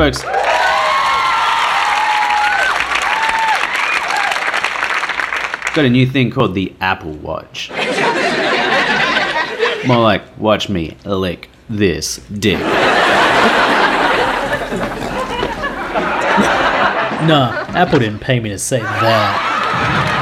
folks. Got a new thing called the Apple Watch. More like, watch me lick this dick. Nah, Apple didn't pay me to say that.